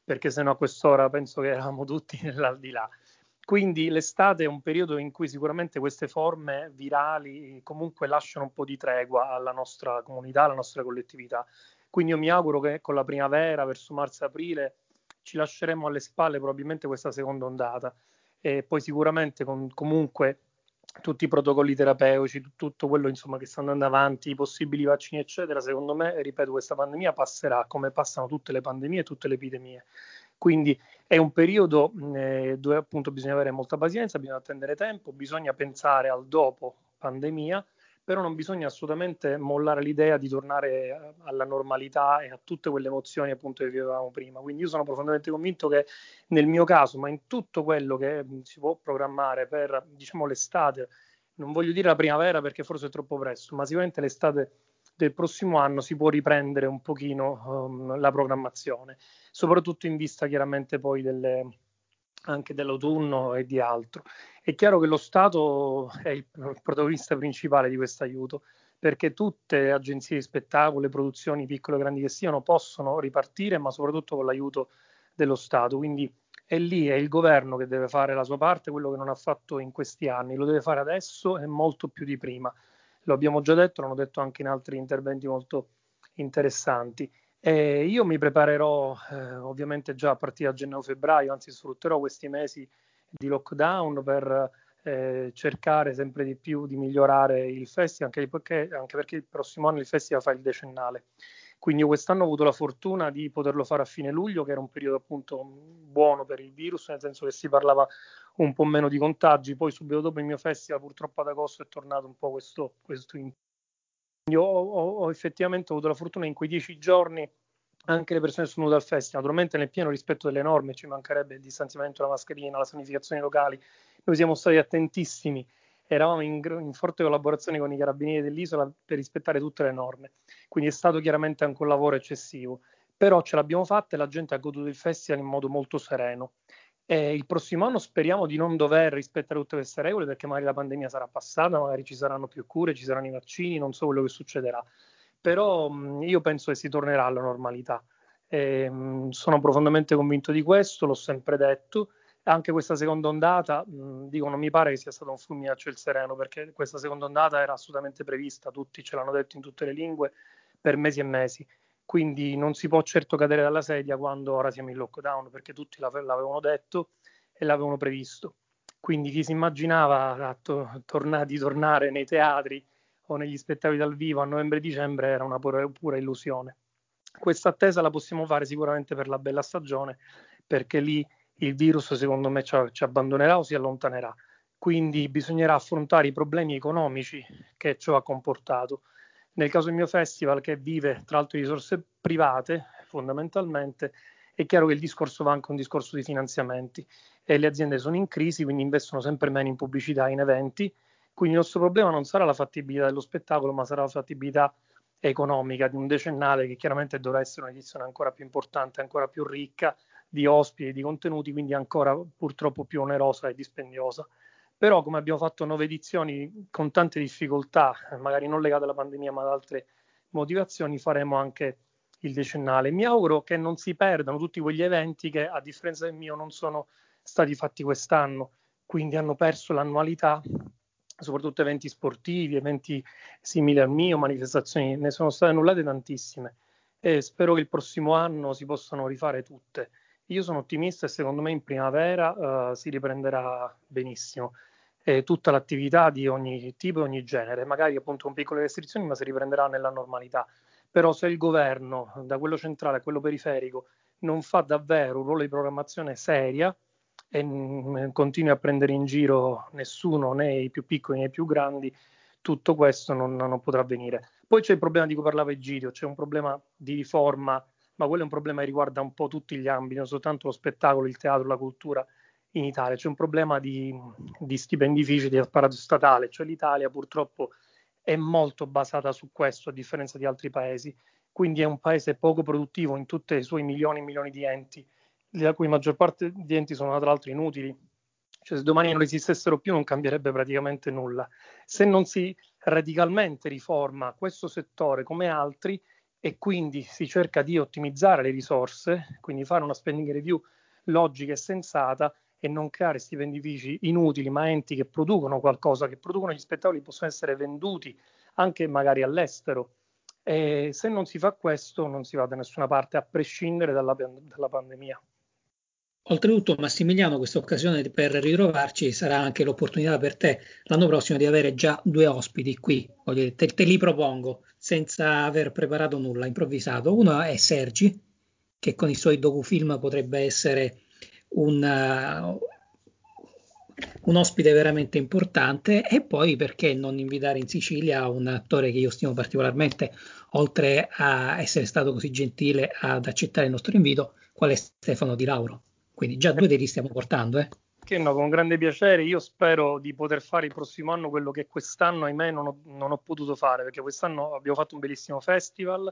perché se no a quest'ora penso che eravamo tutti nell'aldilà. Quindi l'estate è un periodo in cui sicuramente queste forme virali comunque lasciano un po' di tregua alla nostra comunità, alla nostra collettività. Quindi io mi auguro che con la primavera, verso marzo-aprile, ci lasceremo alle spalle probabilmente questa seconda ondata e poi sicuramente con comunque tutti i protocolli terapeutici, tutto quello insomma, che sta andando avanti, i possibili vaccini, eccetera, secondo me, ripeto, questa pandemia passerà come passano tutte le pandemie e tutte le epidemie. Quindi è un periodo eh, dove appunto bisogna avere molta pazienza, bisogna attendere tempo, bisogna pensare al dopo pandemia però non bisogna assolutamente mollare l'idea di tornare eh, alla normalità e a tutte quelle emozioni appunto che vivevamo prima. Quindi io sono profondamente convinto che nel mio caso, ma in tutto quello che si può programmare per diciamo l'estate non voglio dire la primavera perché forse è troppo presto, ma sicuramente l'estate del prossimo anno si può riprendere un pochino um, la programmazione, soprattutto in vista chiaramente poi delle, anche dell'autunno e di altro. È chiaro che lo Stato è il protagonista principale di questo aiuto, perché tutte le agenzie di spettacolo, le produzioni piccole o grandi che siano, possono ripartire, ma soprattutto con l'aiuto dello Stato. Quindi è lì, è il governo che deve fare la sua parte, quello che non ha fatto in questi anni, lo deve fare adesso e molto più di prima. Lo abbiamo già detto, l'hanno detto anche in altri interventi molto interessanti. E io mi preparerò eh, ovviamente già a partire da gennaio-febbraio, anzi sfrutterò questi mesi di lockdown per eh, cercare sempre di più di migliorare il festival, anche perché, anche perché il prossimo anno il festival fa il decennale. Quindi quest'anno ho avuto la fortuna di poterlo fare a fine luglio, che era un periodo appunto buono per il virus, nel senso che si parlava un po' meno di contagi. Poi subito dopo il mio festival, purtroppo ad agosto, è tornato un po' questo, questo Quindi ho, ho, ho effettivamente avuto la fortuna in quei dieci giorni anche le persone sono venute al festival, naturalmente nel pieno rispetto delle norme, ci mancherebbe il distanziamento, la mascherina, la sanificazione locali. Noi siamo stati attentissimi, eravamo in, in, forte collaborazione con i carabinieri dell'isola per rispettare tutte le norme, quindi è stato chiaramente anche un lavoro eccessivo, però ce l'abbiamo fatta e la gente ha goduto il festival in modo molto sereno. E il prossimo anno speriamo di non dover rispettare tutte queste regole perché magari la pandemia sarà passata, magari ci saranno più cure, ci saranno i vaccini, non so quello che succederà però mh, io penso che si tornerà alla normalità. E, mh, sono profondamente convinto di questo, l'ho sempre detto. Anche questa seconda ondata, mh, dico, non mi pare che sia stato un fulmine a ciel sereno, perché questa seconda ondata era assolutamente prevista, tutti ce l'hanno detto in tutte le lingue per mesi e mesi. Quindi non si può certo cadere dalla sedia quando ora siamo in lockdown, perché tutti l'avevano detto e l'avevano previsto. Quindi chi si immaginava torna- di tornare nei teatri o negli spettacoli dal vivo a novembre-dicembre era una pura, pura illusione. Questa attesa la possiamo fare sicuramente per la bella stagione, perché lì il virus secondo me ci, ci abbandonerà o si allontanerà. Quindi bisognerà affrontare i problemi economici che ciò ha comportato. Nel caso del mio festival, che vive tra l'altro di risorse private, fondamentalmente, è chiaro che il discorso va anche un discorso di finanziamenti e le aziende sono in crisi, quindi investono sempre meno in pubblicità, in eventi quindi il nostro problema non sarà la fattibilità dello spettacolo, ma sarà la fattibilità economica di un decennale che chiaramente dovrà essere un'edizione ancora più importante, ancora più ricca di ospiti, di contenuti, quindi ancora purtroppo più onerosa e dispendiosa. Però come abbiamo fatto nove edizioni con tante difficoltà, magari non legate alla pandemia ma ad altre motivazioni, faremo anche il decennale. Mi auguro che non si perdano tutti quegli eventi che a differenza del mio non sono stati fatti quest'anno, quindi hanno perso l'annualità soprattutto eventi sportivi, eventi simili al mio, manifestazioni, ne sono state annullate tantissime e spero che il prossimo anno si possano rifare tutte. Io sono ottimista e secondo me in primavera uh, si riprenderà benissimo e tutta l'attività di ogni tipo e ogni genere, magari appunto con piccole restrizioni, ma si riprenderà nella normalità. Però se il governo, da quello centrale a quello periferico, non fa davvero un ruolo di programmazione seria, e mh, continui a prendere in giro nessuno, né i più piccoli né i più grandi, tutto questo non, non potrà avvenire. Poi c'è il problema di cui parlava Egidio, c'è un problema di riforma, ma quello è un problema che riguarda un po' tutti gli ambiti, non soltanto lo spettacolo, il teatro, la cultura in Italia. C'è un problema di, di stipendifici, di apparato statale, cioè l'Italia purtroppo è molto basata su questo, a differenza di altri paesi. Quindi è un paese poco produttivo in tutti i suoi milioni e milioni di enti la cui maggior parte di enti sono tra l'altro inutili. Cioè, se domani non esistessero più non cambierebbe praticamente nulla. Se non si radicalmente riforma questo settore come altri e quindi si cerca di ottimizzare le risorse, quindi fare una spending review logica e sensata e non creare stipendifici inutili, ma enti che producono qualcosa, che producono gli spettacoli, possono essere venduti anche magari all'estero. E se non si fa questo non si va da nessuna parte, a prescindere dalla, dalla pandemia. Oltretutto, Massimiliano, questa occasione per ritrovarci sarà anche l'opportunità per te l'anno prossimo di avere già due ospiti qui. Te, te, li propongo senza aver preparato nulla, improvvisato. Uno è Sergi, che con i suoi docufilm potrebbe essere un, uh, un ospite veramente importante. E poi perché non invitare in Sicilia un attore che io stimo particolarmente, oltre a essere stato così gentile ad accettare il nostro invito, qual è Stefano Di Lauro. Quindi già due te li stiamo portando, eh? Perché no, con grande piacere. Io spero di poter fare il prossimo anno quello che quest'anno, ahimè, non ho, non ho potuto fare, perché quest'anno abbiamo fatto un bellissimo festival,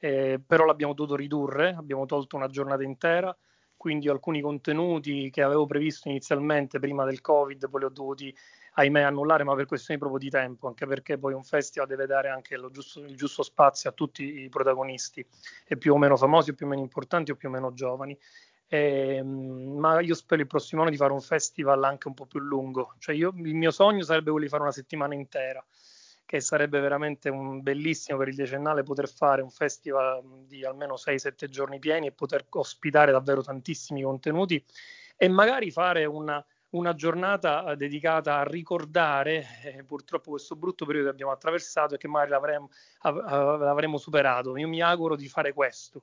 eh, però l'abbiamo dovuto ridurre, abbiamo tolto una giornata intera, quindi alcuni contenuti che avevo previsto inizialmente prima del Covid, poi li ho dovuti ahimè annullare, ma per questioni proprio di tempo, anche perché poi un festival deve dare anche giusto, il giusto spazio a tutti i protagonisti, e più o meno famosi, o più o meno importanti, o più o meno giovani. Eh, ma io spero il prossimo anno di fare un festival anche un po' più lungo. Cioè io, il mio sogno sarebbe quello di fare una settimana intera, che sarebbe veramente un bellissimo per il decennale poter fare un festival di almeno 6-7 giorni pieni e poter ospitare davvero tantissimi contenuti e magari fare una, una giornata eh, dedicata a ricordare eh, purtroppo questo brutto periodo che abbiamo attraversato e che magari l'avremo, l'avremo superato. Io mi auguro di fare questo,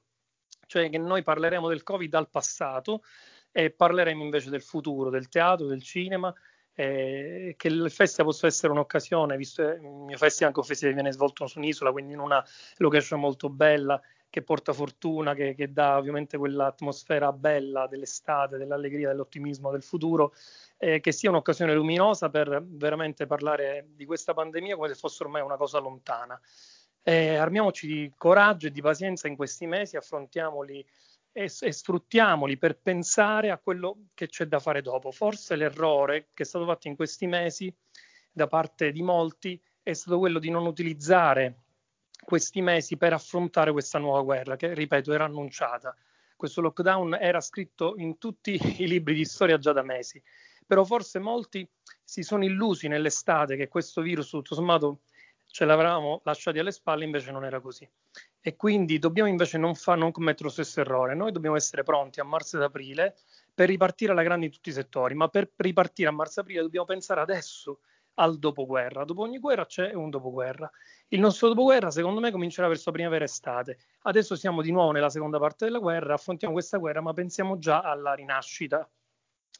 cioè che noi parleremo del Covid al passato e parleremo invece del futuro, del teatro, del cinema, eh, che il festival possa essere un'occasione, visto che il mio festival anche un festival viene svolto su un'isola, quindi in una location molto bella, che porta fortuna, che, che, dà ovviamente quell'atmosfera bella dell'estate, dell'allegria, dell'ottimismo del futuro, eh, che sia un'occasione luminosa per veramente parlare di questa pandemia come se fosse ormai una cosa lontana. Eh, armiamoci di coraggio e di pazienza in questi mesi, affrontiamoli e, e, sfruttiamoli per pensare a quello che c'è da fare dopo. Forse l'errore che è stato fatto in questi mesi da parte di molti è stato quello di non utilizzare questi mesi per affrontare questa nuova guerra che, ripeto, era annunciata. Questo lockdown era scritto in tutti i libri di storia già da mesi, però forse molti si sono illusi nell'estate che questo virus tutto sommato ce l'avevamo lasciati alle spalle, invece non era così. E quindi dobbiamo invece non, fa, non commettere lo stesso errore. Noi dobbiamo essere pronti a marzo ed aprile per ripartire alla grande in tutti i settori, ma per ripartire a marzo e aprile dobbiamo pensare adesso al dopoguerra. Dopo ogni guerra c'è un dopoguerra. Il nostro dopoguerra, secondo me, comincerà verso primavera-estate. Adesso siamo di nuovo nella seconda parte della guerra, affrontiamo questa guerra, ma pensiamo già alla rinascita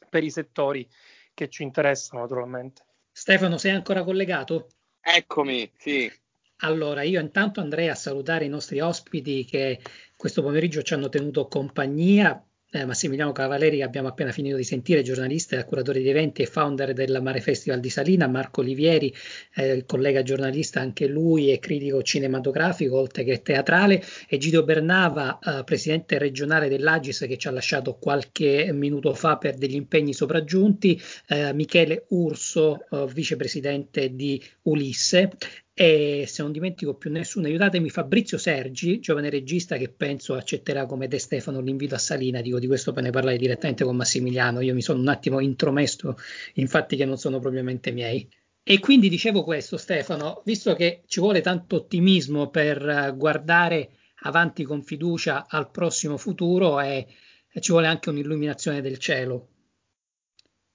per i settori che ci interessano, naturalmente. Stefano, sei ancora collegato? Eccomi, sì. Allora, io intanto andrei a salutare i nostri ospiti che questo pomeriggio ci hanno tenuto compagnia eh, Massimiliano Cavaleri che abbiamo appena finito di sentire, giornalista curatore di eventi e founder del Mare Festival di Salina, Marco Olivieri, eh, collega giornalista anche lui e critico cinematografico oltre che teatrale, e Gido Bernava, eh, presidente regionale dell'Agis che ci ha lasciato qualche minuto fa per degli impegni sopraggiunti, eh, Michele Urso, eh, vicepresidente di Ulisse e se non dimentico più nessuno, aiutatemi Fabrizio Sergi, giovane regista che penso accetterà come De Stefano l'invito a Salina, dico di questo per ne parlare direttamente con Massimiliano, io mi sono un attimo intromesso in fatti che non sono propriamente miei. E quindi dicevo questo Stefano, visto che ci vuole tanto ottimismo per guardare avanti con fiducia al prossimo futuro e, e ci vuole anche un'illuminazione del cielo,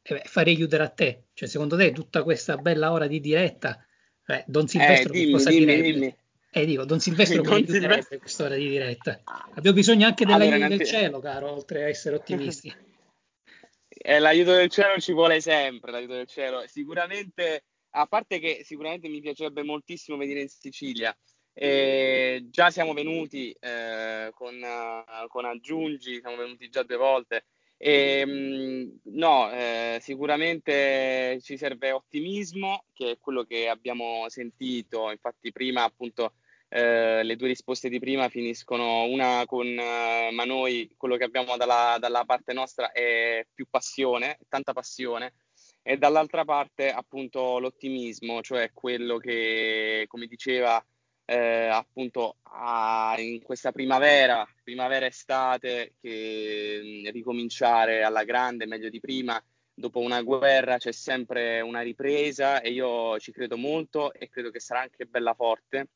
e beh, farei chiudere a te, cioè secondo te tutta questa bella ora di diretta eh, Don Silvestro eh, dimmi, cosa dimmi, direbbe? Dimmi. Eh, dico, Don Silvestro come direbbe quest'ora di diretta? Abbiamo bisogno anche dell'aiuto allora, del cielo, caro, oltre a essere ottimisti. eh, l'aiuto del cielo ci vuole sempre, l'aiuto del cielo. Sicuramente, a parte che sicuramente mi piacerebbe moltissimo venire in Sicilia. Eh, già siamo venuti eh, con, uh, con Aggiungi, siamo venuti già due volte e, ehm, no, eh, sicuramente ci serve ottimismo, che è quello che abbiamo sentito. Infatti, prima appunto eh, le due risposte di prima finiscono una con eh, ma noi quello che abbiamo dalla, dalla, parte nostra è più passione, tanta passione, e dall'altra parte appunto l'ottimismo, cioè quello che, come diceva eh, appunto a, in questa primavera, primavera-estate, che mh, ricominciare alla grande, meglio di prima. Dopo una guerra c'è sempre una ripresa e io ci credo molto e credo che sarà anche bella forte,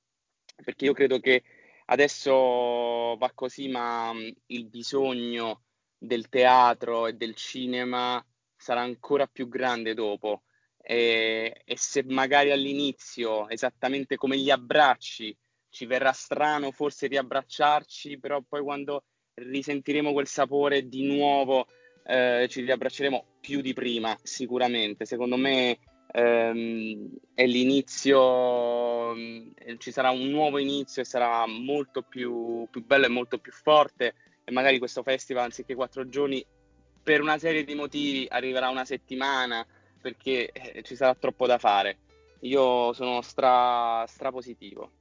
perché io credo che adesso va così, ma mh, il bisogno del teatro e del cinema sarà ancora più grande dopo e, e se magari all'inizio, esattamente come gli abbracci, ci verrà strano forse riabbracciarci, però poi quando risentiremo quel sapore di nuovo eh, ci riabbracceremo più di prima, sicuramente. Secondo me ehm, è l'inizio, eh, ci sarà un nuovo inizio e sarà molto più, più bello e molto più forte e magari questo festival anziché quattro giorni per una serie di motivi arriverà una settimana perché eh, ci sarà troppo da fare. Io sono stra, stra positivo.